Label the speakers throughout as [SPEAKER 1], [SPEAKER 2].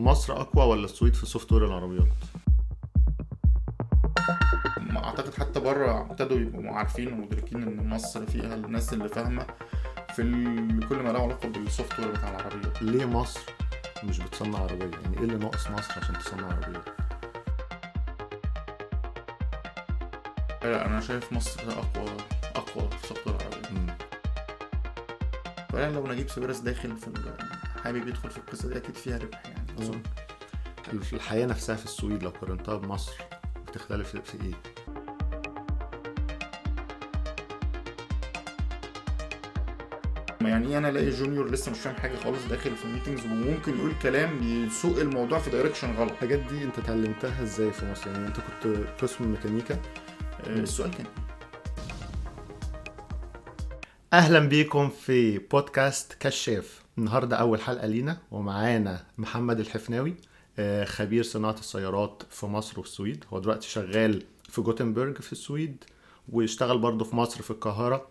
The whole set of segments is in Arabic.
[SPEAKER 1] مصر أقوى ولا السويد في software العربيات؟
[SPEAKER 2] أعتقد حتى بره ابتدوا يبقوا عارفين ومدركين إن مصر فيها الناس اللي فاهمة في كل ما له علاقة بال software بتاع العربيات.
[SPEAKER 1] ليه مصر مش بتصنع عربية؟ يعني إيه اللي ناقص مصر عشان تصنع عربيه
[SPEAKER 2] لا أنا شايف مصر أقوى أقوى في ال software العربي
[SPEAKER 1] مم.
[SPEAKER 2] فعلا لو نجيب ساويرس داخل في حابب يدخل في القصة دي أكيد فيها ربح يعني. أظن.
[SPEAKER 1] الحياة نفسها في السويد لو قارنتها بمصر بتختلف في إيه؟
[SPEAKER 2] يعني إيه أنا ألاقي junior لسه مش فاهم حاجة خالص داخل في ال meetings وممكن يقول كلام يسوق الموضوع في direction غلط.
[SPEAKER 1] الحاجات دي أنت اتعلمتها إزاي في مصر؟ يعني أنت كنت قسم ميكانيكا.
[SPEAKER 2] آه، السؤال كان.
[SPEAKER 1] أهلا بيكم في بودكاست كشاف. النهارده أول حلقة لينا ومعانا محمد الحفناوي آه، خبير صناعة السيارات في مصر والسويد هو دلوقتي شغال في جوتنبرج في السويد ويشتغل برضه في مصر في القاهرة.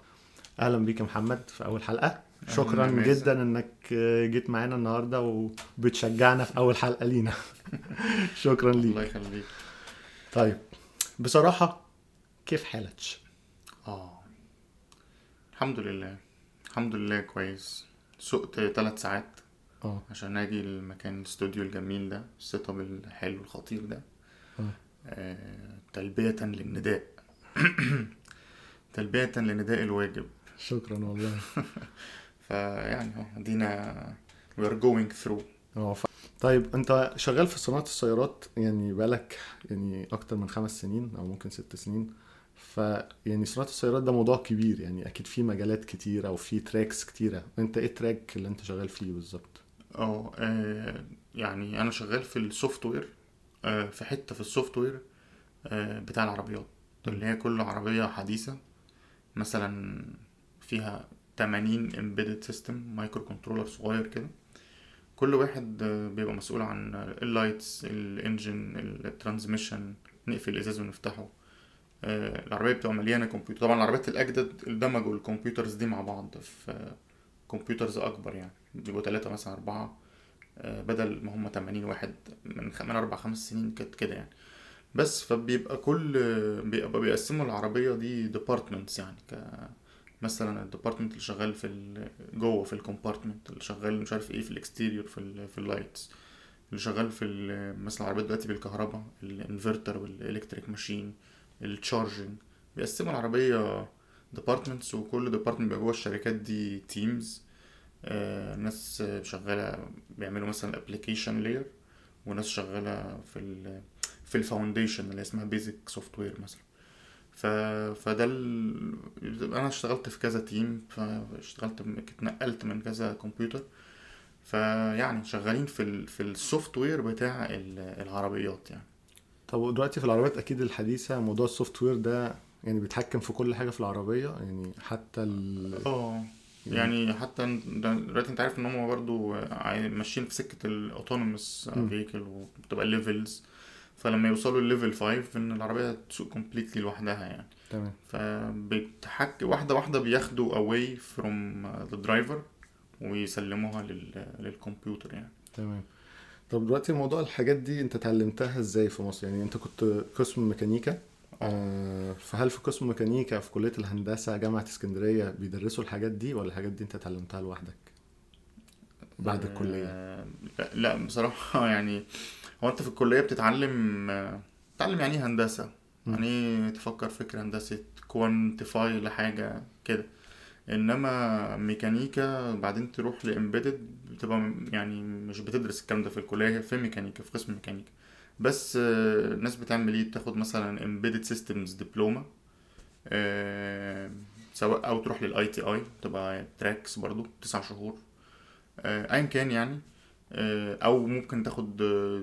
[SPEAKER 1] أهلا بيك يا محمد في أول حلقة. شكرا. جدا إنك آه، جيت معانا النهارده وبتشجعنا في أول حلقة لينا. شكرا
[SPEAKER 2] الله
[SPEAKER 1] ليك
[SPEAKER 2] يخليك.
[SPEAKER 1] طيب بصراحة كيف حالك؟
[SPEAKER 2] آه. الحمد لله. الحمد لله كويس. سقت ثلاث ساعات
[SPEAKER 1] آه.
[SPEAKER 2] عشان أجي المكان الاستوديو الجميل ده السيت أب الحلو الخطير ده.
[SPEAKER 1] آه.
[SPEAKER 2] آه، تلبية للنداء. تلبية لنداء الواجب.
[SPEAKER 1] شكرا والله.
[SPEAKER 2] فيعني ادينا we are going through.
[SPEAKER 1] آه. طيب أنت شغال في صناعة السيارات يعني بقالك يعني أكتر من خمس سنين أو ممكن ست سنين. ف يعني صناعة السيارات ده موضوع كبير يعني أكيد في مجالات كتيرة وفي tracks كتيرة. أنت إيه ال track اللي أنت شغال فيه بالظبط؟
[SPEAKER 2] آه يعني أنا شغال في ال software آه، في حتة في ال software آه، بتاع العربيات. اللي هي كل عربية حديثة مثلا فيها 80 embedded system microcontroller صغير كده. كل واحد آه، بيبقى مسؤول عن ال lights ال engine ال transmission نقفل الإزاز ونفتحه. العربية بتبقى مليانة كمبيوتر. طبعا العربيات الأجدد دمجوا ال computers دي مع بعض في آه، computers أكبر يعني. بيبقوا ثلاثة مثلا أربعة آه، بدل ما هم 80 واحد من من أربع خمس سنين كانت كده يعني. بس فبيبقى كل بيبقى بيقسموا العربية دي departments يعني. ك مثلا ال department اللي شغال في ال... جوه في ال compartment اللي شغال مش عارف إيه في ال exterior في ال... في ال lights اللي شغال في. مثلا العربيات دلوقتي بالكهرباء ال inverter وال electric machine. ال charging بيقسموا العربية departments وكل department بيبقى جوه الشركات دي teams آه، ناس شغالة بيعملوا مثلا ال application layer وناس شغالة في ال في ال foundation اللي اسمها basic software مثلا. ف... فده ال... أنا اشتغلت في كذا team فاشتغلت اتنقلت من كذا كمبيوتر فيعني شغالين في ال... في ال software بتاع ال- العربيات يعني.
[SPEAKER 1] طب دلوقتي في العربيات أكيد الحديثة موضوع ال software ده يعني بيتحكم في كل حاجة في العربية يعني حتى ال...
[SPEAKER 2] آه يعني حتى دلوقتي أنت عارف إن هم برضو ماشيين في سكة ال autonomous
[SPEAKER 1] مم.
[SPEAKER 2] vehicle وبتبقى levels فلما يوصلوا ال level 5 إن العربية تسوق completely لوحدها يعني.
[SPEAKER 1] تمام.
[SPEAKER 2] فبتحك واحدة واحدة بياخدوا away from the driver ويسلموها لل... للكمبيوتر يعني.
[SPEAKER 1] تمام. طب دلوقتي موضوع الحاجات دي انت اتعلمتها إزاي في مصر؟ يعني انت كنت قسم ميكانيكا آه فهل في قسم ميكانيكا في كلية الهندسة جامعة اسكندرية بيدرسوا الحاجات دي ولا الحاجات دي انت اتعلمتها لوحدك؟ بعد الكلية.
[SPEAKER 2] آه، لا, لا بصراحة يعني هو انت في الكلية بتتعلم آه، بتتعلم يعني إيه هندسة. يعني إيه تفكر فكرة هندسة quantify لحاجة كده. إنما ميكانيكا بعدين تروح ل embedded بتبقى يعني مش بتدرس الكلام ده في الكلية هي في ميكانيكا في قسم ميكانيكا. بس آه، الناس بتعمل إيه؟ بتاخد مثلا embedded systems دبلومة آه، سواء أو تروح لل ITI تبقى tracks برضو تسع شهور. آه، ايا كان يعني. آه، أو ممكن تاخد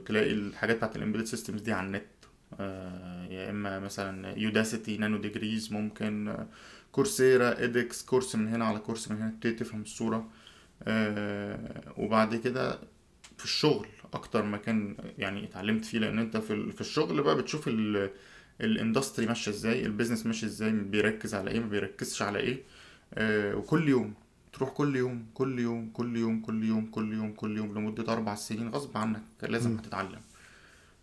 [SPEAKER 2] تلاقي الحاجات بتاعت ال embedded systems دي على النت. يا إما مثلا Udacity nanodegrees ممكن Coursera edX كورس من هنا على كورس من هنا تبتدي تفهم الصورة. آه، وبعد كده في الشغل أكتر مكان يعني اتعلمت فيه لأن أنت في في الشغل بقى بتشوف ال ال industry ماشية إزاي ال business ماشي إزاي بيركز على إيه ما بيركزش على إيه. آه، وكل يوم تروح كل يوم كل يوم كل يوم كل يوم كل يوم كل يوم لمدة أربع سنين غصب عنك لازم. هتتعلم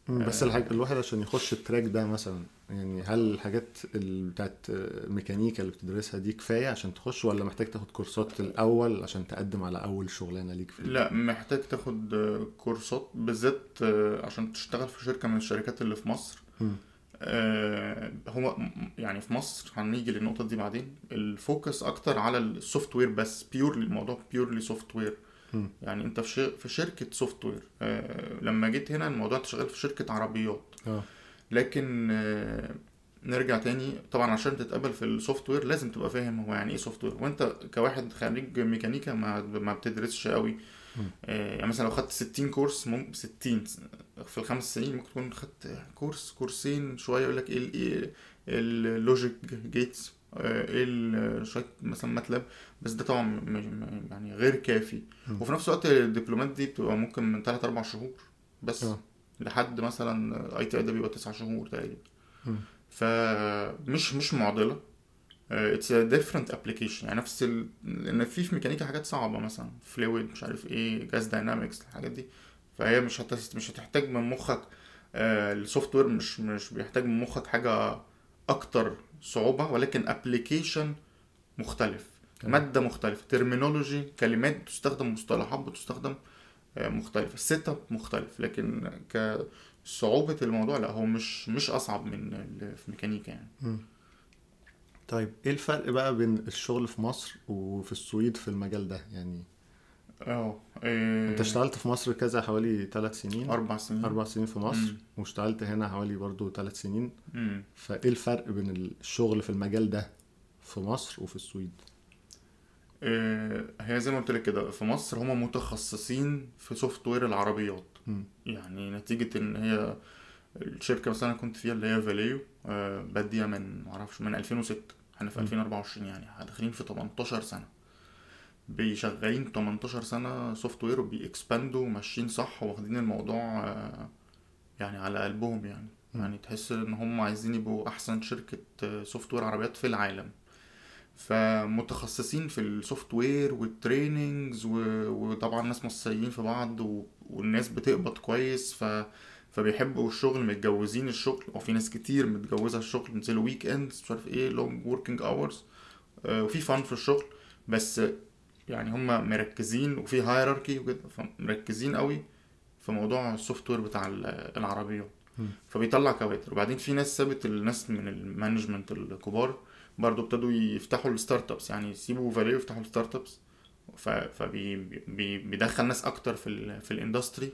[SPEAKER 1] بس الحاج... الواحد عشان يخش ال track ده مثلا يعني هل الحاجات ال- بتاعت ميكانيكا اللي بتدرسها دي كفاية عشان تخش ولا محتاج تاخد كورسات الأول عشان تقدم على أول شغلانة ليك في
[SPEAKER 2] لا محتاج تاخد آه، كورسات بالذات آه، عشان تشتغل في شركة من الشركات اللي في مصر. آه، هو يعني في مصر هنيجي للنقطة دي بعدين. ال focus أكتر على ال software بس purely الموضوع purely
[SPEAKER 1] software.
[SPEAKER 2] يعني أنت في في شركة software. لما جيت هنا الموضوع أنت شغال في شركة عربيات.
[SPEAKER 1] آه.
[SPEAKER 2] لكن آه، نرجع تاني. طبعا عشان تتقبل في ال software لازم تبقى فاهم هو يعني إيه software. وأنت كواحد خريج ميكانيكا ما ما بتدرسش قوي. آه، يعني مثلا لو خدت 60 كورس ممكن 60 في الخمس سنين ممكن تكون خدت كورس كورسين شوية يقول لك إيه ال- ال logic gates إيه ال- شوية مثلا MATLAB بس ده طبعا يعني غير كافي. وفي نفس الوقت الدبلومات دي بتبقى ممكن من 3 4 شهور بس. لحد مثلا ITI ده بيبقى 9 شهور تقريبا. فمش مش معضلة. it's a different application يعني نفس ال... لأن في في ميكانيكا حاجات صعبة مثلا. fluid مش عارف إيه gas dynamics الحاجات دي. فهي مش هت... مش هتحتاج من مخك ال software مش مش بيحتاج من مخك حاجة أكتر صعوبة ولكن application مختلف. مادة مختلفة. terminology كلمات بتستخدم مصطلحات بتستخدم آه، مختلفة. ال setup مختلف. لكن كصعوبة الموضوع لا هو مش مش أصعب من اللي في ميكانيكا يعني.
[SPEAKER 1] مم. طيب إيه الفرق بقى بين الشغل في مصر وفي السويد في المجال ده؟ يعني
[SPEAKER 2] آه إيه،
[SPEAKER 1] أنت اشتغلت في مصر كذا حوالي ثلاث سنين.
[SPEAKER 2] أربع سنين.
[SPEAKER 1] أربع سنين في مصر
[SPEAKER 2] مم.
[SPEAKER 1] واشتغلت هنا حوالي برضو ثلاث سنين.
[SPEAKER 2] مم.
[SPEAKER 1] فإيه الفرق بين الشغل في المجال ده في مصر وفي السويد؟
[SPEAKER 2] هي زي ما قلت لك كده في مصر هم متخصصين في software العربيات. يعني نتيجة إن هي الشركة مثلا أنا كنت فيها اللي هي Valeo آه، بادية من معرفش من 2006 إحنا في
[SPEAKER 1] مم.
[SPEAKER 2] 2024 يعني داخلين في 18 سنة بيشغلين 18 سنة software وبي expand وا وماشيين صح واخدين الموضوع آه، يعني على قلبهم يعني
[SPEAKER 1] مم.
[SPEAKER 2] يعني تحس إن هم عايزين يبقوا أحسن شركة software عربيات في العالم فمتخصصين في ال software وال trainings. وطبعا ناس مصريين في بعض. والناس بتقبض كويس ف... فبيحبوا الشغل متجوزين الشغل وفي ناس كتير متجوزة الشغل بينزلوا weekends مش عارف إيه long working hours وفي fun في الشغل بس يعني هم مركزين وفي hierarchy وكده مركزين قوي في موضوع ال software بتاع ال- العربيات. فبيطلع كوادر وبعدين في ناس سابت الناس من ال management الكبار برضو ابتدوا يفتحوا ال startups يعني يسيبوا Valeo يفتحوا ال startups فبيدخل ناس أكتر في في ال industry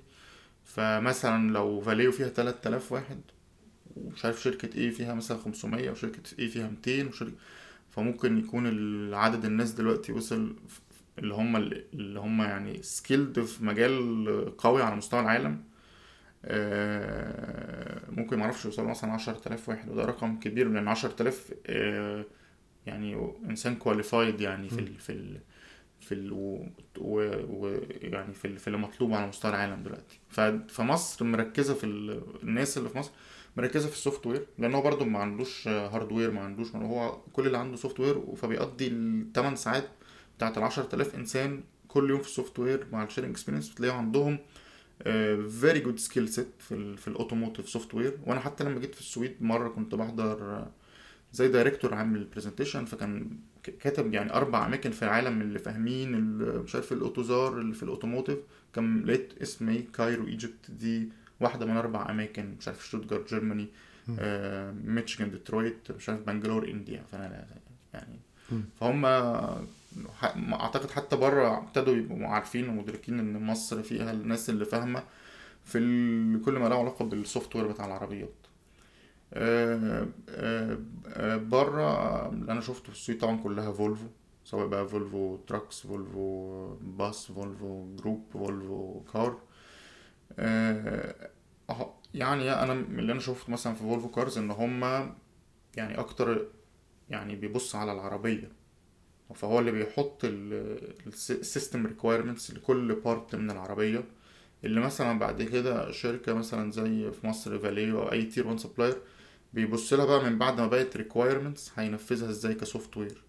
[SPEAKER 2] فمثلا لو Valeo فيها 3000 واحد ومش عارف شركة إيه فيها مثلا 500 وشركة إيه فيها 200 وشركة فممكن يكون العدد الناس دلوقتي وصل اللي هم اللي هم يعني skilled في مجال قوي على مستوى العالم. ممكن معرفش يوصلوا مثلا 10000 واحد وده رقم كبير لأن 10000 آه، يعني إنسان qualified يعني في ال في ال في ال و و- و يعني في ال- في اللي مطلوب على مستوى العالم دلوقتي. فمصر مركزة في ال- الناس اللي في مصر مركزة في ال software لأن هو برضه ما عندوش hardware ما عندوش هو كل اللي عنده software فبيقضي الثمان ساعات بتاعت ال 10000 إنسان كل يوم في ال software مع ال sharing experience بتلاقيهم عندهم very good skill set في في ال automotive software وأنا حتى لما جيت في السويد مرة كنت بحضر زي director عامل presentation فكان كاتب يعني أربع أماكن في العالم اللي فاهمين مش عارف ال AUTOSAR اللي في ال automotive كان لقيت اسم إيه Cairo Egypt دي واحدة من أربع أماكن مش عارف Stuttgart Germany
[SPEAKER 1] مم.
[SPEAKER 2] آه، Michigan Detroit مش عارف Bangalore India فأنا يعني. فهم أعتقد حتى بره ابتدوا يبقوا عارفين ومدركين إن مصر فيها الناس اللي فاهمة في كل ما له علاقة بال software بتاع العربيات. آه، آه، آه، بره اللي أنا شفته في السويد طبعا كلها فولفو سواء بقى Volvo Trucks Volvo Bus Volvo Group Volvo Car. يعني أنا اللي أنا شفته مثلا في Volvo Cars إن هما يعني أكتر يعني بيبص على العربية. فهو اللي بيحط ال system requirements لكل part من العربية. اللي مثلا بعد كده شركة مثلا زي في مصر Valeo أو أي tier 1 supplier بيبص لها بقى من بعد ما بقت requirements هينفذها إزاي ك software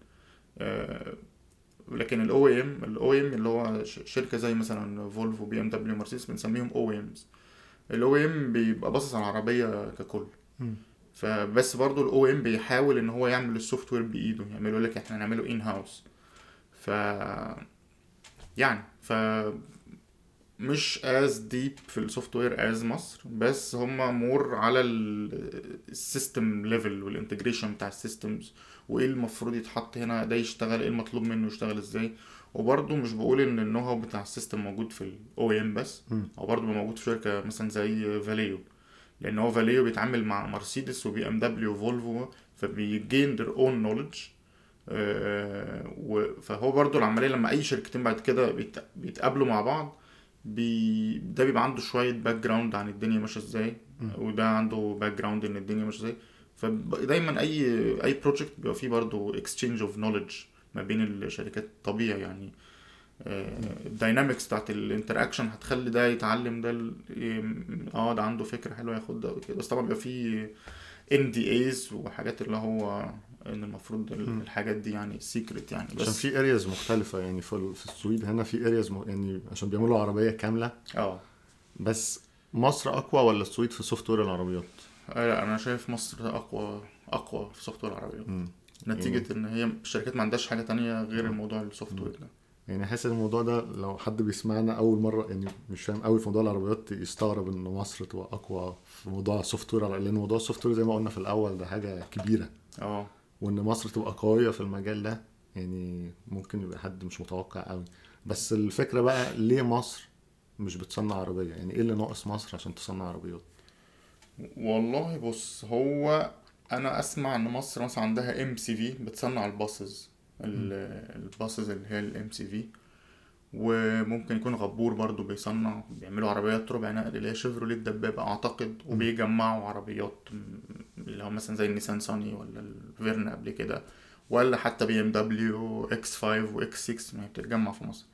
[SPEAKER 2] لكن ال OEM ال OEM اللي هو شركة زي مثلا فولفو BMW مرسيدس بنسميهم OEMs ال OEM بيبقى باصص على العربية ككل. فبس برضو ال OEM بيحاول إن هو يعمل ال software بإيده يعملوا لك إحنا هنعمله in house ف يعني ف مش as deep في ال software as مصر بس هم more على ال system level وال integration بتاع ال systems وإيه المفروض يتحط هنا ده يشتغل إيه المطلوب منه يشتغل إزاي. وبرضه مش بقول إن ال know how بتاع ال system موجود في ال OEM بس. أو برضه موجود في شركة مثلا زي Valeo لأن هو Valeo بيتعامل مع مرسيدس و BMW وفولفو فبيجين their own knowledge. آه، و- فهو برضو العملية لما أي شركتين بعد كده بيت- بيتقابلوا مع بعض بي ده بيبقى عنده شوية background عن الدنيا ماشية إزاي وده عنده background إن الدنيا ماشية إزاي. فدايما اي أي project بيبقى فيه برضو exchange of knowledge ما بين الشركات طبيعي يعني. ال dynamics بتاعت ال interaction هتخلي ده يتعلم ده آه ده عنده فكرة حلوة ياخد ده وكده. بس طبعا بيبقى فيه NDAs وحاجات اللي هو إن المفروض ال- الحاجات دي يعني secret يعني.
[SPEAKER 1] عشان
[SPEAKER 2] بس
[SPEAKER 1] في areas مختلفة يعني في ال- في السويد هنا في areas م... يعني عشان بيعملوا عربية كاملة.
[SPEAKER 2] آه.
[SPEAKER 1] بس مصر أقوى ولا السويد في software العربيات؟
[SPEAKER 2] آه، لا أنا شايف مصر أقوى أقوى في software العربيات. نتيجة إن هي الشركات ما عندهاش حاجة تانية غير الموضوع ال software ده.
[SPEAKER 1] يعني حاسس الموضوع ده لو حد بيسمعنا أول مرة يعني مش فاهم قوي في موضوع العربيات يستغرب إن مصر تبقى أقوى في موضوع ال software لأن موضوع ال software زي ما قلنا في الأول ده حاجة كبيرة.
[SPEAKER 2] آه.
[SPEAKER 1] وإن مصر تبقى قوية في المجال ده يعني ممكن يبقى حد مش متوقع قوي بس الفكرة بقى ليه مصر مش بتصنع عربية؟ يعني إيه اللي ناقص مصر عشان تصنع عربيات؟
[SPEAKER 2] والله بص هو أنا أسمع إن مصر مثلا عندها MCV بتصنع ال buses ال- ال buses اللي هي ال MCV وممكن يكون غبور برضو بيصنع بيعملوا عربيات ربع نقل اللي هي شيفروليه الدبابة أعتقد. وبيجمعوا عربيات اللي هو مثلا زي النيسان Sunny ولا الفيرنا قبل كده ولا حتى بي ام دبليو إكس 5 واكس 6 ما هي بتتجمع في مصر.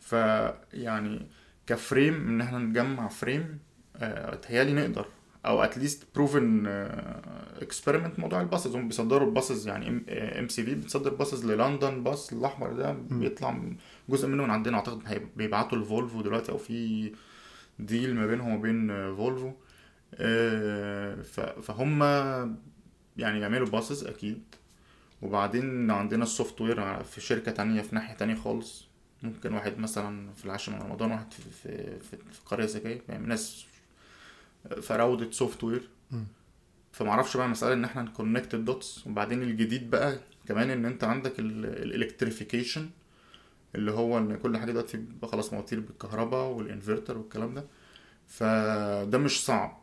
[SPEAKER 2] فيعني ك frame إن إحنا نجمع frame آه، تهيألي نقدر. أو at least proven experiment موضوع ال buses. هم بيصدروا ال buses يعني MCV بتصدر buses للندن باص الأحمر ده بيطلع جزء منه من عندنا. أعتقد بيبعتوا لفولفو دلوقتي أو في deal ما بينهم وبين آه، فولفو. آه، فهم يعني يعملوا buses أكيد. وبعدين عندنا ال software في شركة تانية في ناحية تانية خالص. ممكن واحد مثلا في العاشر من رمضان واحد في في في, في قرية ذكية يعني ناس فراودة software فمعرفش بقى مسألة إن إحنا ن connect ال dots وبعدين الجديد بقى كمان إن أنت عندك ال electrification اللي هو إن كل حاجة دلوقتي خلاص مواتير بالكهرباء والانفرتر والكلام ده. فده مش صعب.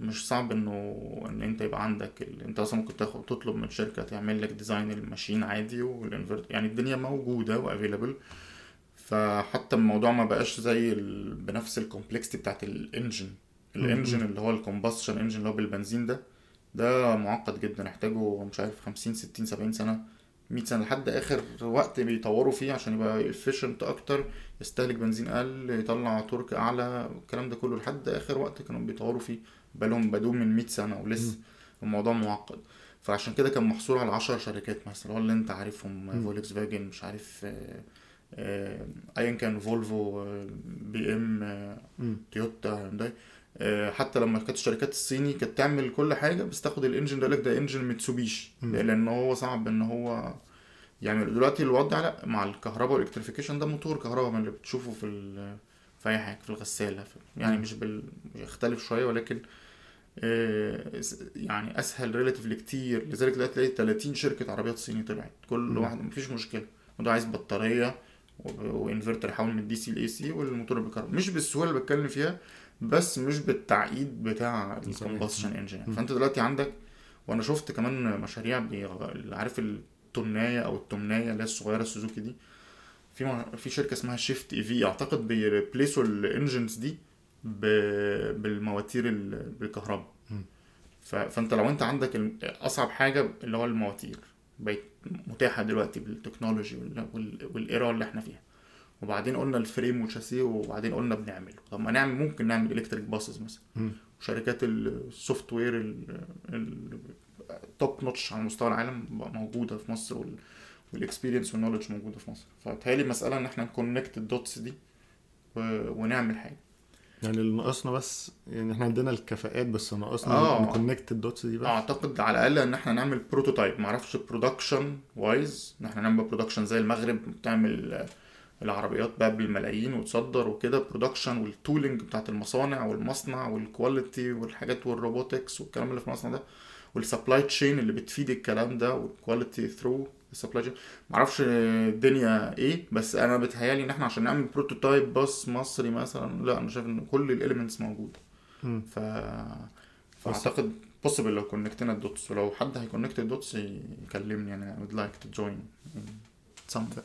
[SPEAKER 2] مش صعب إنه إن أنت يبقى عندك ال... أنت أصلا ممكن تاخد تطلب من شركة تعمل لك design ال machine عادي وال invert يعني الدنيا موجودة و available فحتى الموضوع ما بقاش زي ال... بنفس ال complexity بتاعت ال engine ال engine اللي هو ال combustion engine اللي هو بالبنزين ده ده معقد جدا يحتاجوا مش عارف 50 60 70 سنة 100 سنة لحد آخر وقت بيطوروا فيه عشان يبقى efficient أكتر يستهلك بنزين أقل يطلع torque أعلى الكلام ده كله. لحد آخر وقت كانوا بيطوروا فيه بقالهم بدون من 100 سنة ولسه. الموضوع معقد. فعشان كده كان محصور على 10 شركات مثلا هو اللي أنت عارفهم فولكس فاجن مش عارف آه، آه، ايا كان فولفو آه، بي
[SPEAKER 1] إم.
[SPEAKER 2] تويوتا هيونداي. حتى لما كانت الشركات الصيني كانت تعمل كل حاجة بس تاخد ال engine ده لك ده engine ميتسوبيشي لأن هو صعب إن هو يعني دلوقتي الوضع لأ مع الكهرباء وال electrification ده موتور كهرباء من اللي بتشوفه في ال- في أي حاجة في الغسالة في يعني مش بال يختلف شوية ولكن آه، يعني أسهل relatively كتير. لذلك دلوقتي تلاقي 30 شركة عربيات صيني طلعت. كل واحدة مفيش مشكلة. وده عايز بطارية وانفرتر يحول من ال DC ل AC والموتور بالكهرباء مش بالسهولة اللي بتكلم فيها بس مش بالتعقيد بتاع ال combustion engine فأنت دلوقتي عندك وأنا شفت كمان مشاريع عارف التنايه أو التمناية اللي هي الصغيرة السوزوكي دي؟ في في شركة اسمها شيفت إي في أعتقد بي replace وا ال engines دي ب- بالمواتير ال- بالكهرباء. فأنت لو أنت عندك أصعب حاجة اللي هو المواتير بقت متاحة دلوقتي بالتكنولوجي وال- وال- وال era اللي إحنا فيها. وبعدين قلنا ال frame والشاسيه وبعدين قلنا بنعمله طب ما نعمل ممكن نعمل electric buses مثلا. وشركات ال software ال top notch على مستوى العالم موجودة في مصر وال... وال experience وال knowledge موجودة في مصر فبالتالي مساله إن إحنا ن connect ال dots دي. ونعمل حاجة
[SPEAKER 1] يعني اللي ناقصنا بس يعني إحنا عندنا الكفاءات بس ناقصنا
[SPEAKER 2] آه.
[SPEAKER 1] ن connect ال dots دي بس
[SPEAKER 2] أعتقد على الأقل إن إحنا نعمل prototype معرفش production wise إن إحنا نعمل production زي المغرب بتعمل آه، العربيات بقى بالملايين وتصدر وكده production وال tooling بتاعت المصانع والمصنع وال quality والحاجات وال robotics والكلام اللي في المصنع ده وال supply chain اللي بتفيد الكلام ده وال quality through ال supply chain معرفش الدنيا إيه بس أنا بتهيألي إن إحنا عشان نعمل prototype باص مصري مثلا لا أنا شايف إن كل ال elements
[SPEAKER 1] موجوده.
[SPEAKER 2] ف فأعتقد possible لو connect نا ال dots ولو حد هي connect ال dots يكلمني أنا I would like to join something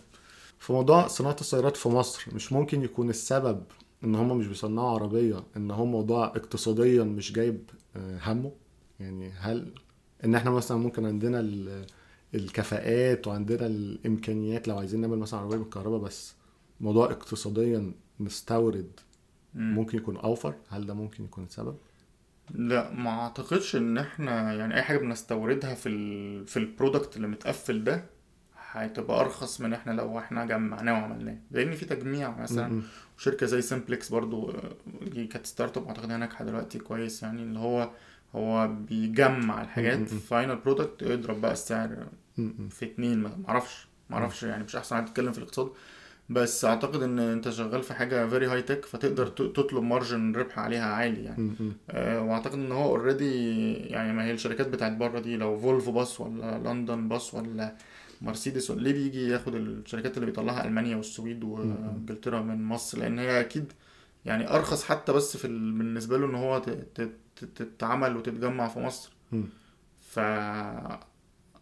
[SPEAKER 1] في موضوع صناعة السيارات في مصر مش ممكن يكون السبب إن هم مش بيصنعوا عربية إن هو موضوع اقتصاديا مش جايب آه، همه يعني هل إن إحنا مثلا ممكن عندنا ال- الكفاءات وعندنا الإمكانيات لو عايزين نعمل مثلا عربية بالكهرباء بس موضوع اقتصاديا نستورد
[SPEAKER 2] مم.
[SPEAKER 1] ممكن يكون أوفر هل ده ممكن يكون السبب؟
[SPEAKER 2] لا ما أعتقدش إن إحنا يعني أي حاجة بنستوردها في ال في البرودكت اللي متقفل ده هتبقى أرخص من إحنا لو إحنا جمعناه وعملناه لأن في تجميع مثلا
[SPEAKER 1] م- م.
[SPEAKER 2] شركة زي سيمبلكس برضو آه، دي كانت startup اعتقد انها ناجحة دلوقتي كويس يعني اللي هو هو بيجمع الحاجات. في final product يضرب بقى السعر. في اتنين ما معرفش معرفش يعني مش أحسن حد يتكلم في الاقتصاد بس أعتقد إن أنت شغال في حاجة very high tech فتقدر تطلب margin ربح عليها عالي يعني. آه، وأعتقد إن هو already يعني ما هي الشركات بتاعت بره دي لو فولفو باص ولا لندن باص ولا مرسيدس ليه بيجي ياخد الشركات اللي بيطلعها ألمانيا والسويد وإنجلترا من مصر لأن هي أكيد يعني أرخص حتى بس في ال... بالنسبة له إن هو تتعمل وتتجمع في مصر
[SPEAKER 1] م.
[SPEAKER 2] ف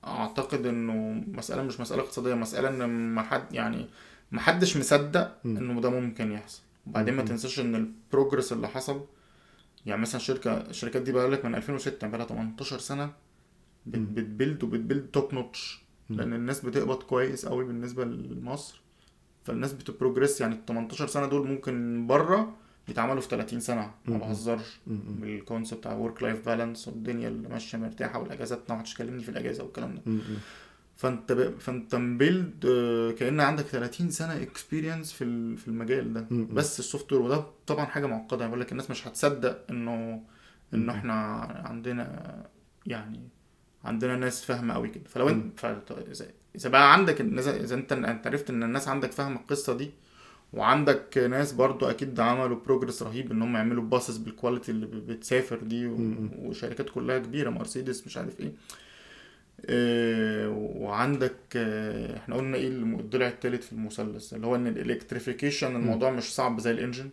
[SPEAKER 2] أعتقد إنه مسألة مش مسألة اقتصادية مسألة إن ما حد يعني ما حدش مصدق. إنه ده ممكن يحصل وبعدين ما. تنساش إن البروجرس اللي حصل يعني مثلا شركه الشركات دي بقى لك من 2006 بقى لها 18 سنه. بت build وبت build top
[SPEAKER 1] notch.
[SPEAKER 2] لأن الناس بتقبض كويس قوي بالنسبة لمصر. فالناس بت progress يعني ال 18 سنة دول ممكن بره يتعملوا في 30 سنة. ما. بهزرش.
[SPEAKER 1] بال
[SPEAKER 2] concept بتاع work life balance والدنيا اللي ماشية مرتاحة والأجازات ما حدش كلمني في الأجازة والكلام ده. فانت ب... فانت م build آه، كأن عندك 30 سنة experience في في المجال ده. بس ال software وده طبعا حاجة معقدة. بقول لك الناس مش هتصدق
[SPEAKER 1] إنه
[SPEAKER 2] إنه إحنا عندنا يعني عندنا ناس فاهمة قوي كده. فلو انت. اذا بقى عندك إذا أنت أنت عرفت إن الناس عندك فاهمة القصة دي وعندك ناس برضو أكيد عملوا progress رهيب إن هم يعملوا باصص بال quality اللي بتسافر دي. وشركات كلها كبيرة مرسيدس مش عارف إيه. آه، وعندك آه، إحنا قلنا إيه الضلع التالت في المثلث اللي هو إن ال electrification الموضوع مش صعب زي ال engine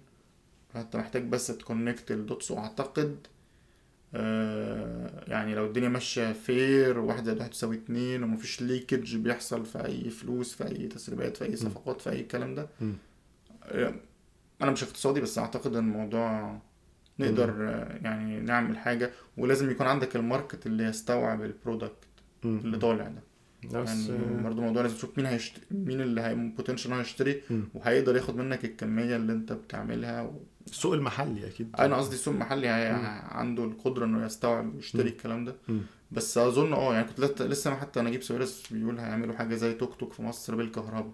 [SPEAKER 2] فأنت محتاج بس ت connect ال dots وأعتقد يعني لو الدنيا ماشية fair واحد زائد واحد تساوي اتنين ومفيش leakage بيحصل في أي فلوس في أي تسريبات في أي صفقات في أي الكلام ده. آه، أنا مش اقتصادي بس أعتقد إن الموضوع نقدر آه، يعني نعمل حاجة. ولازم يكون عندك ال market اللي يستوعب ال
[SPEAKER 1] product.
[SPEAKER 2] اللي طالع ده.
[SPEAKER 1] بس
[SPEAKER 2] يعني برضه موضوع لازم تشوف مين هيشتري مين اللي هي potential هيشتري. وهيقدر ياخد منك الكمية اللي أنت بتعملها و...
[SPEAKER 1] السوق المحلي أكيد
[SPEAKER 2] أنا قصدي السوق المحلي هي... عنده القدرة إنه يستوعب ويشتري. الكلام ده
[SPEAKER 1] م.
[SPEAKER 2] بس أظن آه يعني كنت لت- لسه حتى نجيب ساويرس بيقول هيعملوا حاجة زي توك توك في مصر بالكهرباء.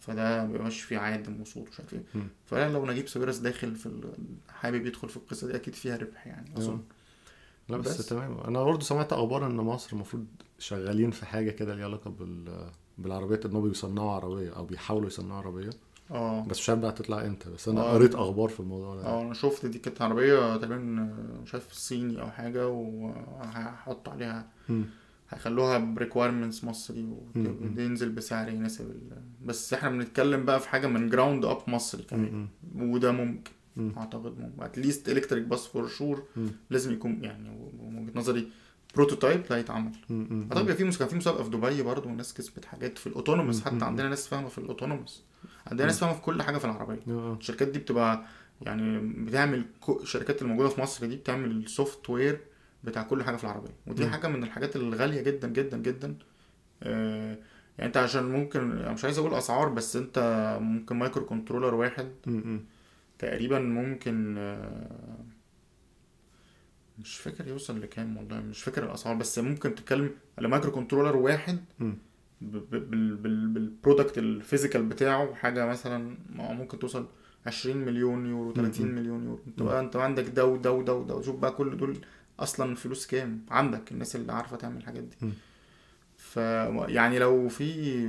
[SPEAKER 2] فده مبيبقاش فيه عادم وصوت ومش عارف إيه
[SPEAKER 1] م.
[SPEAKER 2] فلو نجيب ساويرس داخل في ال... حابب يدخل في القصة دي أكيد فيها ربح يعني أظن
[SPEAKER 1] لا بس,
[SPEAKER 2] بس.
[SPEAKER 1] تمام أنا برضه سمعت أخبار إن مصر المفروض شغالين في حاجة كده ليها علاقة بال بالعربيات إن هم بيصنعوا عربية أو بيحاولوا يصنعوا عربية
[SPEAKER 2] آه
[SPEAKER 1] بس مش عارف بقى هتطلع إمتى بس أنا
[SPEAKER 2] آه.
[SPEAKER 1] قريت أخبار في الموضوع ده
[SPEAKER 2] آه أنا شفت دي كانت عربية تقريبا مش عارف صيني أو حاجة وهحط عليها
[SPEAKER 1] مم.
[SPEAKER 2] هيخلوها ب requirements
[SPEAKER 1] مصري.
[SPEAKER 2] وينزل بسعر يناسب. بس إحنا بنتكلم بقى في حاجة من ground up مصري كمان. وده ممكن
[SPEAKER 1] مم.
[SPEAKER 2] أعتقد ممكن at least electric bus for
[SPEAKER 1] sure.
[SPEAKER 2] لازم يكون يعني من وجهة نظري prototype لا يتعمل بيبقى في كان في مسابقة في دبي برضه والناس كسبت حاجات في ال
[SPEAKER 1] autonomous.
[SPEAKER 2] حتى عندنا ناس فاهمة في ال autonomous عندنا ناس فاهمة في كل حاجة في العربية
[SPEAKER 1] آه.
[SPEAKER 2] الشركات دي بتبقى يعني بتعمل الشركات الموجودة في مصر دي بتعمل ال software بتاع كل حاجة في العربية ودي. حاجة من الحاجات الغالية جدا جدا جدا آه، يعني انت عشان ممكن مش عايز أقول أسعار بس انت ممكن microcontroller واحد. تقريبا ممكن آه، مش فاكر يوصل لكام والله مش فاكر الأسعار بس ممكن تتكلم على microcontroller واحد بال product ال physical بتاعه حاجة مثلا ممكن توصل 20 مليون يورو 30
[SPEAKER 1] مم.
[SPEAKER 2] مليون يورو انت بقى انت عندك ده وده وده وده شوف بقى كل دول أصلا فلوس كام عندك الناس اللي عارفة تعمل الحاجات دي. ف يعني لو في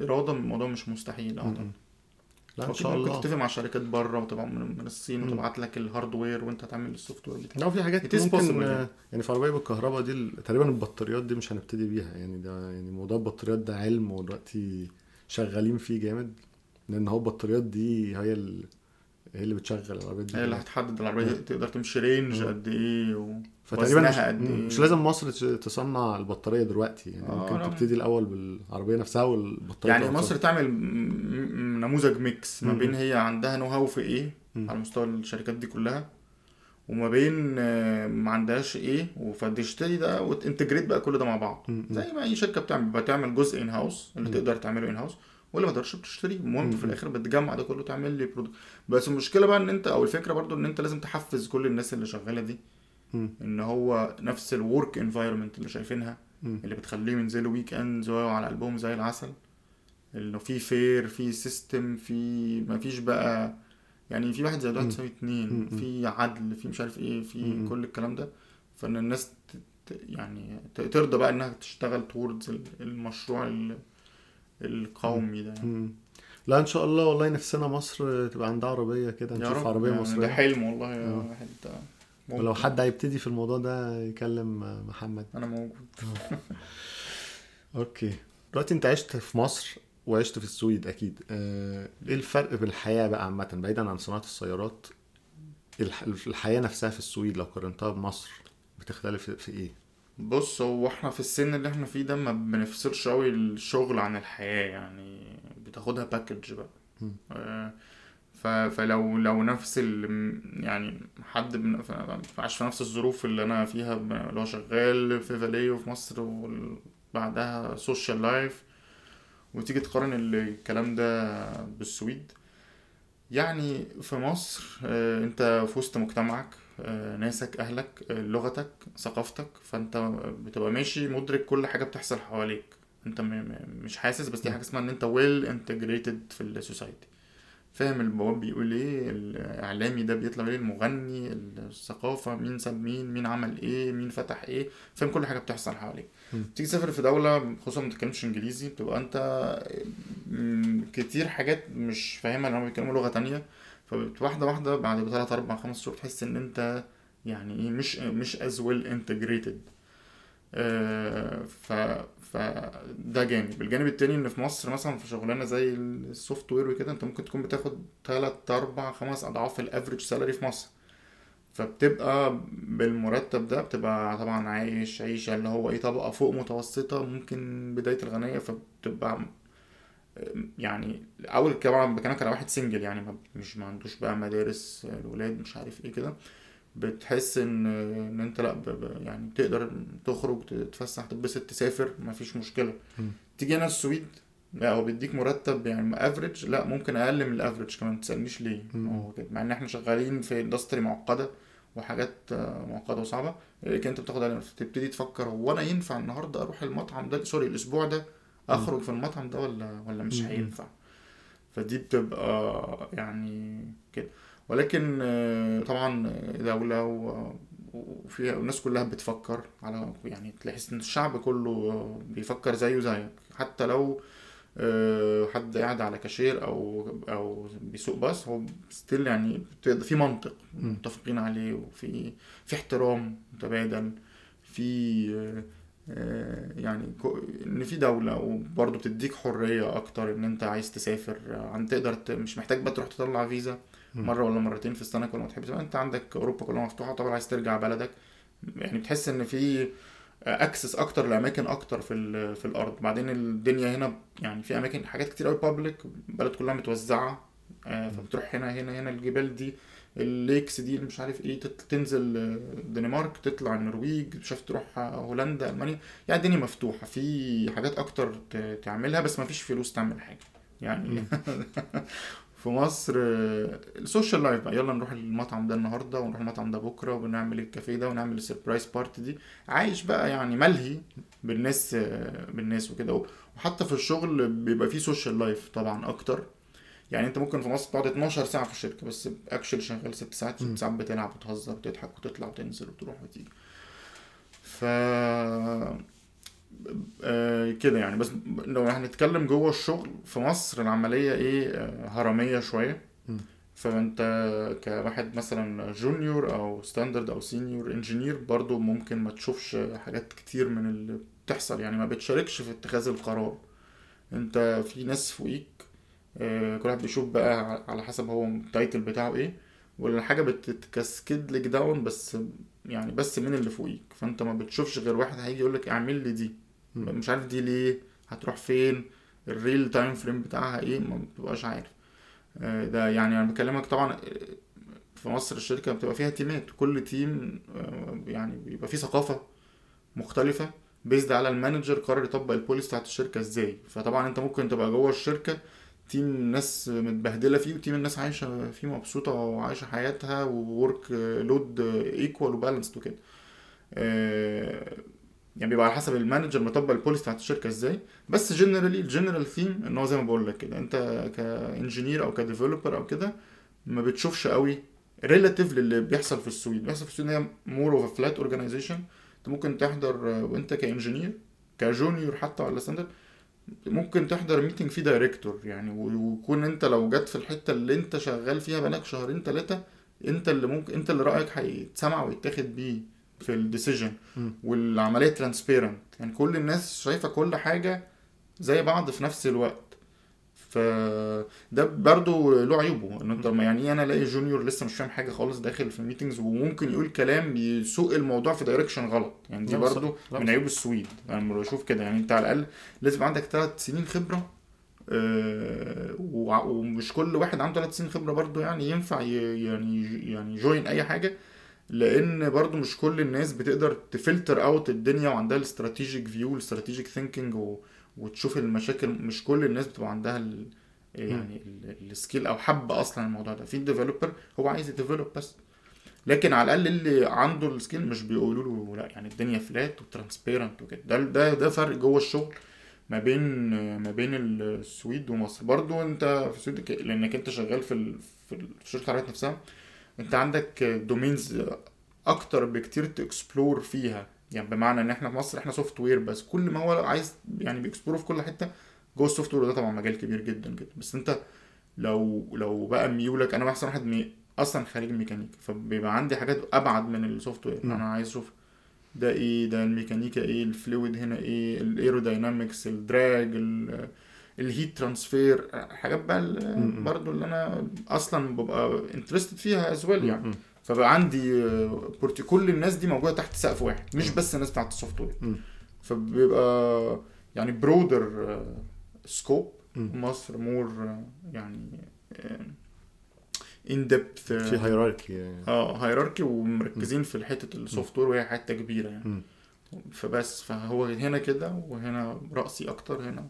[SPEAKER 2] إرادة الموضوع مش مستحيل
[SPEAKER 1] أعتقد. لا
[SPEAKER 2] إن
[SPEAKER 1] شاء الله
[SPEAKER 2] تتفق مع شركات بره وتبقى من الصين. وتبعت لك ال hardware وانت تعمل ال software بتاعك
[SPEAKER 1] لو في حاجات ممكن
[SPEAKER 2] يعني.
[SPEAKER 1] يعني في عربية بالكهرباء دي تقريبا البطاريات دي مش هنبتدي بيها يعني ده يعني موضوع البطاريات ده علم ودلوقتي شغالين فيه جامد لأن هو البطاريات دي هي. هي اللي بتشغل العربيات دي
[SPEAKER 2] هي اللي. هتحدد العربية دي تقدر تمشي
[SPEAKER 1] range.
[SPEAKER 2] قد إيه و...
[SPEAKER 1] فتقريبا مش,
[SPEAKER 2] قد إيه
[SPEAKER 1] مش لازم مصر تصنع البطارية دلوقتي يعني
[SPEAKER 2] آه،
[SPEAKER 1] ممكن. تبتدي الأول بالعربية نفسها والبطارية
[SPEAKER 2] يعني مصر تعمل نموذج mix ما. بين هي عندها know-how في إيه
[SPEAKER 1] مم.
[SPEAKER 2] على مستوى الشركات دي كلها وما بين آه، ما عندهاش إيه فتشتري ده وت integrate بقى كل ده مع بعض. زي ما أي شركة بتعمل بتعمل جزء in-house اللي. تقدر تعمله in-house واللي ما تقدرش بتشتريه المهم في. الآخر بتجمع ده كله تعمل لي product بس المشكلة بقى إن أنت أو الفكرة برضو إن أنت لازم تحفز كل الناس اللي شغالة دي
[SPEAKER 1] مم.
[SPEAKER 2] إن هو نفس ال work environment اللي شايفينها
[SPEAKER 1] مم.
[SPEAKER 2] اللي بتخليهم ينزلوا weekends وعلى قلبهم زي العسل إنه في fair في system في ما فيش بقى يعني في واحد زائد واحد. يساوي اتنين. في عدل في مش عارف إيه في
[SPEAKER 1] مم.
[SPEAKER 2] كل الكلام ده فإن الناس يعني ترضى بقى إنها تشتغل ال- المشروع ال- القومي ده يعني.
[SPEAKER 1] لا إن شاء الله والله نفسنا مصر تبقى عندها عربية كده نشوف
[SPEAKER 2] رب
[SPEAKER 1] عربية
[SPEAKER 2] يعني
[SPEAKER 1] مصرية.
[SPEAKER 2] ده حلم والله يا. واحد
[SPEAKER 1] ولو. حد هيبتدي في الموضوع ده يكلم محمد.
[SPEAKER 2] أنا موجود.
[SPEAKER 1] أوكي. دلوقتي أنت عشت في مصر وعشت في السويد أكيد. آه، إيه الفرق بين الحياة بقى عامة بعيدا عن صناعة السيارات؟ الح- الحياة نفسها في السويد لو قارنتها بمصر بتختلف في إيه؟
[SPEAKER 2] بص هو إحنا في السن اللي إحنا فيه ده ما بنفصلش قوي الشغل عن الحياة يعني بتاخدها package بقى. آه، ف- فلو لو نفس ال يعني حد من- ف- عاش في نفس الظروف اللي أنا فيها اللي هو شغال في فاليو في مصر وبعدها social life وتيجي تقارن الكلام ده بالسويد يعني في مصر آه، أنت في وسط مجتمعك ناسك أهلك آه، لغتك ثقافتك. فأنت بتبقى ماشي مدرك كل حاجة بتحصل حواليك. أنت مش حاسس بس دي حاجة اسمها إن أنت well integrated في ال society فاهم البواب بيقول إيه؟ الإعلامي ده بيطلع إيه؟ المغني الثقافة مين ساب مين مين عمل إيه مين فتح إيه. فاهم كل حاجة بتحصل حواليك. تيجي تسافر في دولة خصوصا ما بتتكلمش إنجليزي بتبقى أنت كتير حاجات مش فاهمها لما بيتكلموا لغة تانية. فواحده واحدة بعد ثلاث أربع خمس شهور تحس إن أنت يعني إيه مش مش as well integrated. آه، ف فده جانب. الجانب التاني إن في مصر مثلا في شغلانة زي ال software وكده أنت ممكن تكون بتاخد تلات أربع خمس أضعاف ال average salary في مصر. فبتبقى بالمرتب ده بتبقى طبعا عايش عيشة اللي هو إيه طبقة فوق متوسطة ممكن بداية الغنية فبتبقى يعني أول طبعا بكلمك على واحد single يعني مش ما عندوش بقى مدارس الولاد مش عارف إيه كده. بتحس ان إن أنت لأ يعني تقدر تخرج تتفسح تتبسط تسافر ما فيش
[SPEAKER 1] مشكلة.
[SPEAKER 2] تيجي هنا السويد لأ هو بيديك مرتب يعني average لأ ممكن أقل من ال average كمان ما تسألنيش ليه. هو كده. مع إن إحنا شغالين في industry معقدة وحاجات آه، معقدة وصعبة لكن أنت بتاخد عليها تبتدي تفكر هو أنا ينفع النهارده أروح المطعم ده؟ sorry الأسبوع ده أخرج في المطعم ده ولا ولا مش. هينفع فدي بتبقى يعني كده ولكن آه، طبعا دولة و- وفيها الناس كلها بتفكر على يعني تحس إن الشعب كله بيفكر زيه زيك حتى لو آه، حد قاعد على كاشير أو أو بيسوق باص هو still يعني في منطق. متفقين عليه وفي في احترام متبادل في آه، آه، يعني كو- إن في دولة وبرضه بتديك حرية أكتر إن أنت عايز تسافر آه، عن تقدر ت- مش محتاج بقى تروح تطلع فيزا. مرة ولا مرتين في السنة كل ما تحب. أنت عندك أوروبا كلها مفتوحة طبعا عايز ترجع بلدك. يعني بتحس إن في access أكتر لأماكن أكتر في في الأرض. بعدين الدنيا هنا يعني في أماكن حاجات كتير قوي public البلد كلها متوزعة آه، فبتروح هنا هنا هنا. الجبال دي ال lakes دي اللي مش عارف إيه تنزل آه، الدنمارك تطلع النرويج مش عارف تروح آه، هولندا ألمانيا. يعني الدنيا مفتوحة في حاجات أكتر تعملها بس ما فيش فلوس تعمل حاجة. يعني في مصر آه، ال social life بقى يلا نروح المطعم ده النهارده ونروح المطعم ده بكرة وبنعمل الكافيه ده ونعمل ال surprise party دي. عايش بقى يعني ملهي بالناس آه، بالناس وكده. وحتى في الشغل بيبقى فيه social life طبعا أكتر. يعني انت ممكن في مصر تقعد 12 ساعة في الشركة بس اكشن شغال 6 ساعات 6 ساعات بتلعب وتهزر وتضحك وتطلع وتنزل وتروح وتيجي. ف آه كده يعني. بس لو هنتكلم جوه الشغل في مصر العملية إيه؟ آه هرمية
[SPEAKER 1] شوية.
[SPEAKER 2] فانت كواحد مثلا junior أو standard أو senior engineer برضو ممكن ما تشوفش حاجات كتير من اللي بتحصل. يعني ما بتشاركش في اتخاذ القرار. انت في ناس فوقيك كل واحد بيشوف بقى على حسب هو ال title بتاعه إيه والحاجة بت cascade لك down بس يعني بس من اللي فوقيك. فأنت ما بتشوفش غير واحد هيجي يقول لك اعمل لي دي. مش عارف دي ليه هتروح فين ال real time frame بتاعها إيه ما بتبقاش عارف. آه، ده يعني أنا بكلمك طبعا آه، في مصر الشركة بتبقى فيها team ات كل team آه، يعني بيبقى فيه ثقافة مختلفة based على ال manager قرر يطبق ال policies بتاعت الشركة إزاي. فطبعا أنت ممكن تبقى جوه الشركة team ناس متبهدلة فيه و team الناس عايشة فيه مبسوطة وعايشة حياتها و workload equal و balanced وكده. آه، يعني بيبقى على حسب ال manager مطبق ال policies بتاعت الشركة إزاي. بس generally ال general theme إن هو زي ما بقول لك كده أنت ك engineer أو ك developer أو كده ما بتشوفش قوي relative للي بيحصل في السويد بيحصل في السويد هي more of flat organization أنت ممكن تحضر وأنت ك engineer ك junior حتى ولا standard ممكن تحضر meeting فيه director يعني و- ويكون انت لو جت في الحتة اللي انت شغال فيها بقالك شهرين ثلاثة انت اللي ممكن انت اللي رأيك هيتسمع ويتاخد بيه في ال
[SPEAKER 1] decision.
[SPEAKER 2] والعملية transparent يعني كل الناس شايفة كل حاجة زي بعض في نفس الوقت فده برضو له عيوبه إن أنت يعني إيه أنا ألاقي junior لسه مش فاهم حاجة خالص داخل في meetings وممكن يقول كلام يسوق الموضوع في direction غلط. يعني دي برضو من عيوب السويد. أنا لما بشوف كده يعني أنت على الأقل لازم عندك ثلاث سنين خبرة آه، ومش كل واحد عنده ثلاث سنين خبرة برضو يعني ينفع يعني يعني join أي حاجة. لأن برضو مش كل الناس بتقدر ت filter out الدنيا وعندها ال strategic view ال strategic thinking وتشوف المشاكل. مش كل الناس بتبقى عندها ال يعني ال skill أو حب أصلا الموضوع ده. في developer هو عايز ي develop بس. لكن على الأقل اللي عنده ال skill مش بيقولوا له لا يعني الدنيا flat و transparent وكده. ده ده ده فرق جوه الشغل ما بين ما بين السويد ومصر. برضو انت في السويد لأنك انت شغال في ال... في الشركة العربيه نفسها انت عندك domains أكتر بكتير ت explore فيها. يعني بمعنى ان إحنا في مصر إحنا software بس. كل ما هو عايز يعني بي explore في كل حتة جوه ال software ده طبعا مجال كبير جدا جدا. بس انت لو لو بقى ميولك أنا احسن واحد مي... أصلا خريج ميكانيكا فبيبقى عندي حاجات أبعد من ال
[SPEAKER 1] software.
[SPEAKER 2] أنا عايز أشوف ده إيه ده الميكانيكا إيه ال fluid هنا إيه ال aerodynamics ال drag ال- ال heat transfer
[SPEAKER 1] حاجات بقى.
[SPEAKER 2] برضو اللي أنا أصلا ببقى interested فيها as well يعني. فبقى عندي آه، opportunity كل الناس دي موجودة تحت سقف واحد مش بس الناس بتاعت ال
[SPEAKER 1] software.
[SPEAKER 2] فبيبقى يعني broader scope
[SPEAKER 1] مم.
[SPEAKER 2] مصر more يعني in depth
[SPEAKER 1] في hierarchy
[SPEAKER 2] آه hierarchy ومركزين في حتة ال software وهي حتة كبيرة يعني. فبس فهو هنا كده وهنا رأسي أكتر هنا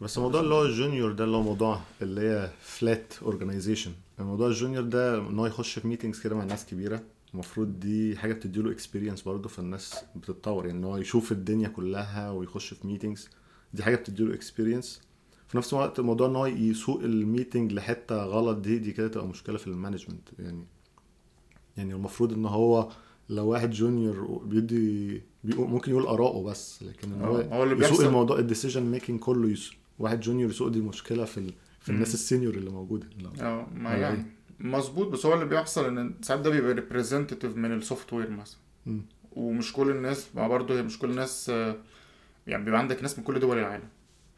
[SPEAKER 1] بس الموضوع اللي هو ال junior ده اللي هو موضوع اللي هي flat organization الموضوع ال junior ده إن هو يخش في meetings كده مع ناس كبيرة المفروض دي حاجة بتديله experience برضه فالناس بتتطور. يعني إن هو يشوف الدنيا كلها ويخش في meetings دي حاجة بتديله experience في نفس الوقت الموضوع إن هو يسوق ال meeting لحتة غلط دي دي كده تبقى مشكلة في ال management. يعني يعني المفروض إن هو لو واحد جونيور بيدي ممكن يقول آراءه بس لكن إن هو
[SPEAKER 2] آه، هو اللي
[SPEAKER 1] يسوق
[SPEAKER 2] بيحصل
[SPEAKER 1] الموضوع الديسيجن ميكنج كله يسوق واحد جونيور يسوق دي مشكلة في ال... في. الناس السينيور اللي موجودة.
[SPEAKER 2] آه ما. يعني مظبوط بس هو اللي بيحصل إن ساعات ده بيبقى ريبريزنتيف من السوفت وير مثلا. ومش كل الناس ما برضه مش كل الناس يعني بيبقى عندك ناس من كل دول العالم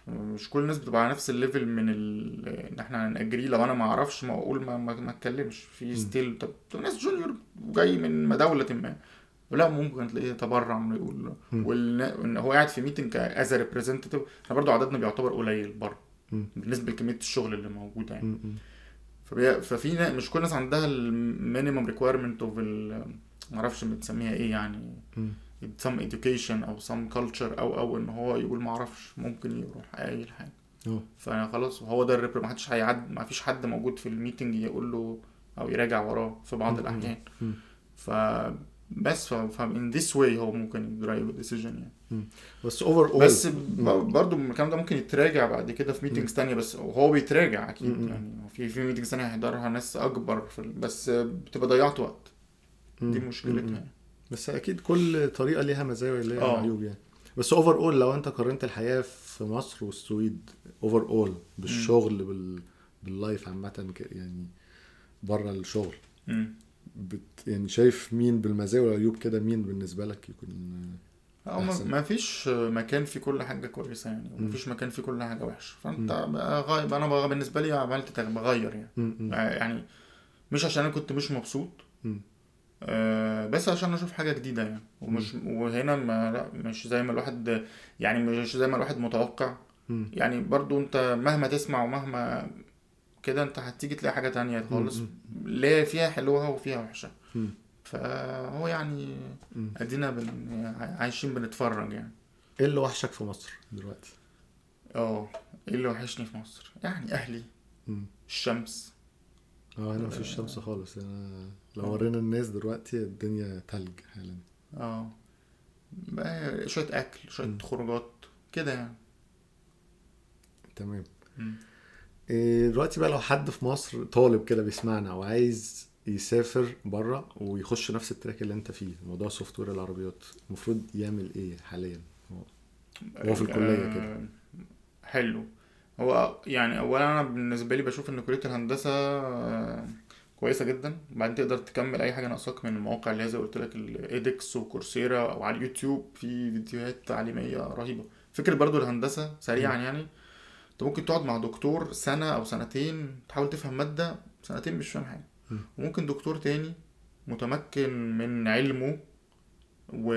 [SPEAKER 2] مش كل الناس بتبقى على نفس الليفل من ال... إن إحنا هنأجري لو أنا ما أعرفش ما أقول ما ما, أتكلمش في ستيل طب ناس جونيور جاي من دولة ما لا ممكن تلاقيه تبرع انه يقول
[SPEAKER 1] مم.
[SPEAKER 2] والنا- وان هو قاعد في meeting as representative إحنا برضه عددنا بيعتبر قليل برضه
[SPEAKER 1] مم.
[SPEAKER 2] بالنسبة لكمية الشغل اللي موجودة يعني. ففي مش كل الناس عندها ال minimum requirement of معرفش بتسميها إيه يعني some education أو some culture أو أو إن هو يقول معرفش ممكن يروح قايل
[SPEAKER 1] حاجة
[SPEAKER 2] فخلاص هو ده ال rep ما حدش هيعد ما فيش حد موجود في ال meeting يقول له أو يراجع وراه في بعض.
[SPEAKER 1] الأحيان.
[SPEAKER 2] ف بس ف ف in this way هو ممكن ي drive decision يعني.
[SPEAKER 1] بس overall
[SPEAKER 2] بس ب- برضو الكلام ده ممكن يتراجع بعد كده في meetings تانية بس هو بيتراجع أكيد
[SPEAKER 1] مم.
[SPEAKER 2] يعني. في في meetings تانية هيحضرها ناس أكبر في ال- بس بتبقى ضيعت وقت. دي مشكلتها يعني.
[SPEAKER 1] بس أكيد كل طريقة ليها مزايا وليها
[SPEAKER 2] آه.
[SPEAKER 1] عيوب يعني. بس overall لو أنت قارنت الحياة في مصر والسويد overall بالشغل بال بال life عامة يعني بره الشغل.
[SPEAKER 2] مم.
[SPEAKER 1] بت يعني شايف مين بالمزايا والعيوب كده مين بالنسبة لك يكون
[SPEAKER 2] أو ما-
[SPEAKER 1] أحسن.
[SPEAKER 2] ما فيش مكان فيه كل حاجة كويسة يعني وما فيش مكان فيه كل حاجة وحشة. فأنت غايب أنا بقى بالنسبة لي عملت بغير يعني.
[SPEAKER 1] م- م-
[SPEAKER 2] يعني مش عشان أنا كنت مش مبسوط. آه، بس عشان أشوف حاجة جديدة يعني. ومش وهنا ما لا مش زي ما الواحد يعني مش زي ما الواحد متوقع.
[SPEAKER 1] م.
[SPEAKER 2] يعني برضو أنت مهما تسمع ومهما كده انت هتيجي تلاقي حاجة تانية خالص ليه فيها حلوها وفيها
[SPEAKER 1] وحشة.
[SPEAKER 2] فهو يعني. ادينا بن... عايشين بنتفرج يعني.
[SPEAKER 1] إيه اللي وحشك في مصر دلوقتي؟
[SPEAKER 2] آه إيه اللي وحشني في مصر؟ يعني أهلي.
[SPEAKER 1] م.
[SPEAKER 2] الشمس.
[SPEAKER 1] آه هنا مفيش شمس خالص. أنا لو ورينا الناس دلوقتي الدنيا تلج حالا.
[SPEAKER 2] آه. شوية أكل شوية خروجات كده يعني.
[SPEAKER 1] تمام.
[SPEAKER 2] م.
[SPEAKER 1] إيه دلوقتي بقى لو حد في مصر طالب كده بيسمعنا وعايز يسافر بره ويخش نفس ال track اللي أنت فيه موضوع software العربيات المفروض يعمل إيه حاليا؟ هو في الكلية كده.
[SPEAKER 2] آه، حلو. هو يعني اولا أنا بالنسبة لي بشوف إن كلية الهندسة آه، كويسة جدا. وبعدين تقدر تكمل أي حاجة ناقصاك من المواقع اللي هي زي قلت لك الايدكس وكورسيرا أو على اليوتيوب في فيديوهات تعليمية رهيبة. فكرة برضو الهندسة سريعا يعني انت ممكن تقعد مع دكتور سنة أو سنتين تحاول تفهم مادة سنتين مش فاهم حاجة
[SPEAKER 1] مم.
[SPEAKER 2] وممكن دكتور تاني متمكن من علمه و...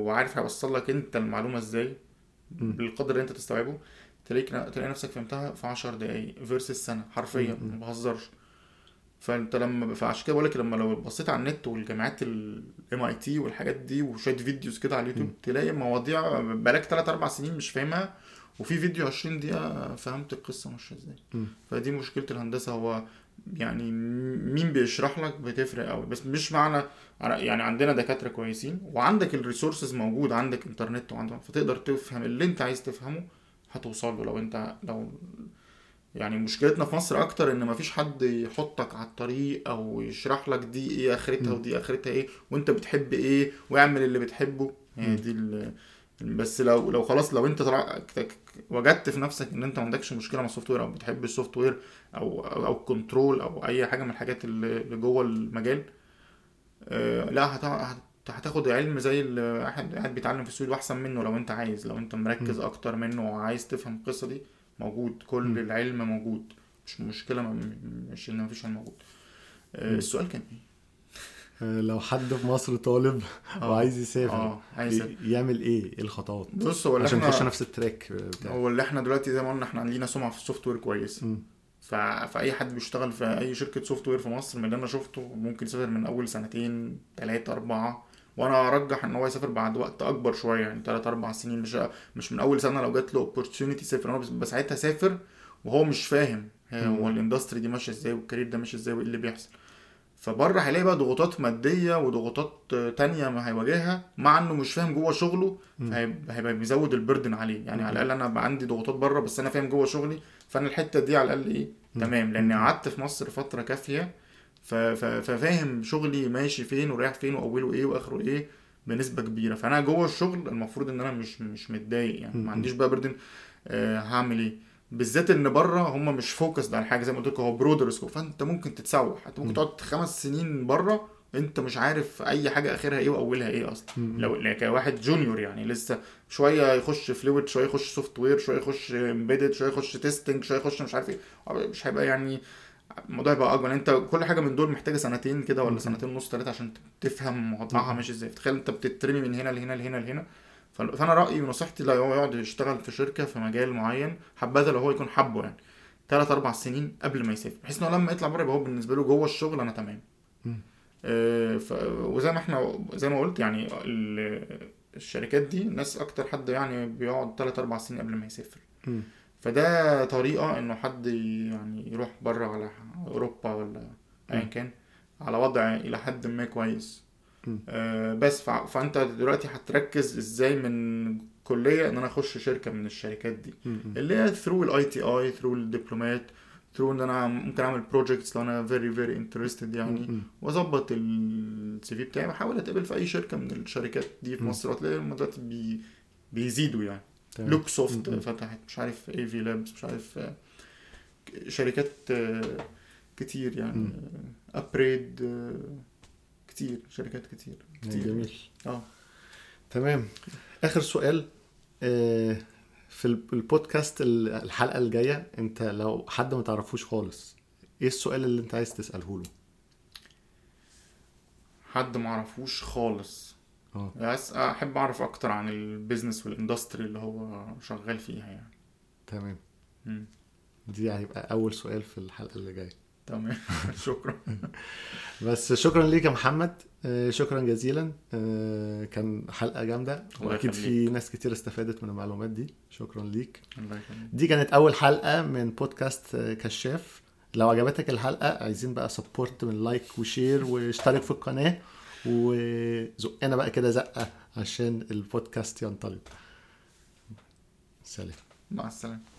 [SPEAKER 2] وعارف هيوصل لك انت المعلومة
[SPEAKER 1] إزاي.
[SPEAKER 2] بالقدر اللي انت تستوعبه تلاقيك تلاقي نفسك فهمتها في 10 دقايق versus سنة حرفيا. ما بهزرش فانت لما فعشان كده بقول لك لما لو بصيت على النت والجامعات ال MIT والحاجات دي وشوية videos كده على اليوتيوب. تلاقي مواضيع بقالك 3 4 سنين مش فاهمها وفي فيديو 20 دقيقة فهمت القصة ماشية
[SPEAKER 1] إزاي.
[SPEAKER 2] فدي مشكلة الهندسة هو يعني مين بيشرح لك بتفرق قوي بس مش معنى يعني عندنا دكاترة كويسين وعندك ال resources موجود عندك إنترنت وعندك فتقدر تفهم اللي أنت عايز تفهمه هتوصل له لو أنت لو يعني مشكلتنا في مصر أكتر إن مفيش حد يحطك على الطريق أو يشرح لك دي إيه
[SPEAKER 1] آخرتها.
[SPEAKER 2] ودي آخرتها إيه وأنت بتحب إيه واعمل اللي بتحبه هي
[SPEAKER 1] مم.
[SPEAKER 2] دي بس لو لو خلاص لو انت طلع وجدت في نفسك ان انت ما عندكش مشكلة مع ال software أو بتحب ال software أو أو أو control أو اي حاجة من الحاجات اللي جوه المجال آه، لا هت- هتاخد علم زي اللي قاعد بيتعلم في السويد واحسن منه لو انت عايز لو انت مركز أكتر منه وعايز تفهم القصة دي موجود. كل
[SPEAKER 1] مم.
[SPEAKER 2] العلم موجود. مش مشكلة م- م- مش إن مفيش علم موجود. آه،. السؤال كان
[SPEAKER 1] إيه؟ لو حد في مصر طالب
[SPEAKER 2] آه.
[SPEAKER 1] وعايز يسافر
[SPEAKER 2] آه. عايز
[SPEAKER 1] ي- يعمل إيه؟ إيه الخطوات؟
[SPEAKER 2] بص هو
[SPEAKER 1] عشان
[SPEAKER 2] إحنا
[SPEAKER 1] نفس ال track
[SPEAKER 2] هو اللي إحنا دلوقتي زي ما قلنا إحنا لينا سمعة في ال software كويس.
[SPEAKER 1] مم.
[SPEAKER 2] ف... فأي حد بيشتغل في أي شركة software في مصر من اللي أنا شفته ممكن يسافر من أول سنتين ثلاثة أربعة. وأنا أرجح إن هو يسافر بعد وقت أكبر شوية يعني 3 4 سنين مش مش من أول سنة لو جات له opportunity يسافر أنا بس- ساعتها سافر وهو مش فاهم هو.
[SPEAKER 1] ال
[SPEAKER 2] industry دي ماشية إزاي وال career ده ماشي إزاي وإيه اللي بيحصل. فبره هيلاقي بقى ضغوطات مادية وضغوطات تانية ما هيواجهها مع إنه مش فاهم جوه شغله. فهيبقى هيبقى بيزود ال burden عليه يعني. على الأقل أنا بقى عندي ضغوطات بره بس أنا فاهم جوه شغلي فأنا الحتة دي على الأقل
[SPEAKER 1] إيه.
[SPEAKER 2] تمام
[SPEAKER 1] لأني.
[SPEAKER 2] قعدت في مصر فترة كافية ففاهم شغلي ماشي فين ورايح فين وأوله إيه وآخره إيه بنسبة كبيرة فأنا جوه الشغل المفروض إن أنا مش مش متضايق يعني. ما عنديش بقى burden آه هعمل إيه بالذات إن بره هم مش focused على حاجة زي ما قلت لك هو broader scope فأنت ممكن تتسوح أنت ممكن
[SPEAKER 1] مم.
[SPEAKER 2] تقعد خمس سنين بره أنت مش عارف أي حاجة آخرها إيه وأولها إيه
[SPEAKER 1] أصلا.
[SPEAKER 2] لو كواحد junior يعني لسه شوية يخش fluid شوية يخش software شوية يخش embedded شوية يخش testing شوية يخش مش عارف إيه مش هيبقى يعني الموضوع يبقى أكبر أنت كل حاجة من دول محتاجة سنتين كده ولا. سنتين ونص ثلاثة عشان تفهم وضعها. ماشي إزاي تخيل أنت بتترمي من هنا لهنا لهنا لهنا فأنا رأيي ونصيحتي لا هو يقعد يشتغل في شركة في مجال معين حبذا لو هو يكون حبه يعني ثلاث أربع سنين قبل ما يسافر بحيث إنه لما يطلع بره يبقى هو بالنسبة له جوه الشغل أنا تمام. آه، ف... وزي ما إحنا زي ما قلت يعني ال... الشركات دي ناس أكتر حد يعني بيقعد 3 4 سنين قبل ما يسافر. فده طريقة إنه حد يعني يروح بره على أوروبا ولا
[SPEAKER 1] أيا.
[SPEAKER 2] كان على وضع إلى حد ما كويس. آه بس. فأنت دلوقتي هتركز إزاي من كلية إن أنا أخش شركة من الشركات دي. اللي هي through ال ITI through الدبلومات through إن أنا ممكن أعمل projects لو أنا very very interested يعني. وأظبط ال CV بتاعي بحاول أتقبل في أي شركة من الشركات دي في. مصر وتلاقي هم دلوقتي بي بيزيدوا يعني. لوك سوفت. فتحت مش عارف اي في لابس مش عارف آه، شركات آه، كتير يعني. ابريد كتير شركات كتير كتير.
[SPEAKER 1] جميل
[SPEAKER 2] آه.
[SPEAKER 1] تمام. آخر سؤال آه، في الب- البودكاست ال- الحلقة الجاية انت لو حد ما تعرفوش خالص إيه السؤال اللي انت عايز تسأله له؟
[SPEAKER 2] حد ما اعرفوش خالص.
[SPEAKER 1] آه.
[SPEAKER 2] بس احب اعرف أكتر عن ال business وال industry اللي هو شغال فيها يعني.
[SPEAKER 1] تمام.
[SPEAKER 2] مم.
[SPEAKER 1] دي هيبقى أول سؤال في الحلقة اللي جاية.
[SPEAKER 2] تمام. شكرا.
[SPEAKER 1] بس شكرا ليك يا محمد. آه، شكرا جزيلا. آه، كان حلقة
[SPEAKER 2] جامدة.
[SPEAKER 1] وأكيد في. ناس كتير استفادت من المعلومات دي. شكرا ليك. دي كانت أول حلقة من بودكاست آه، كشاف. لو عجبتك الحلقة عايزين بقى support من like و share واشترك في القناة. وزقنا بقى كده زقة عشان البودكاست ينطلق. سلام.
[SPEAKER 2] مع السلامة.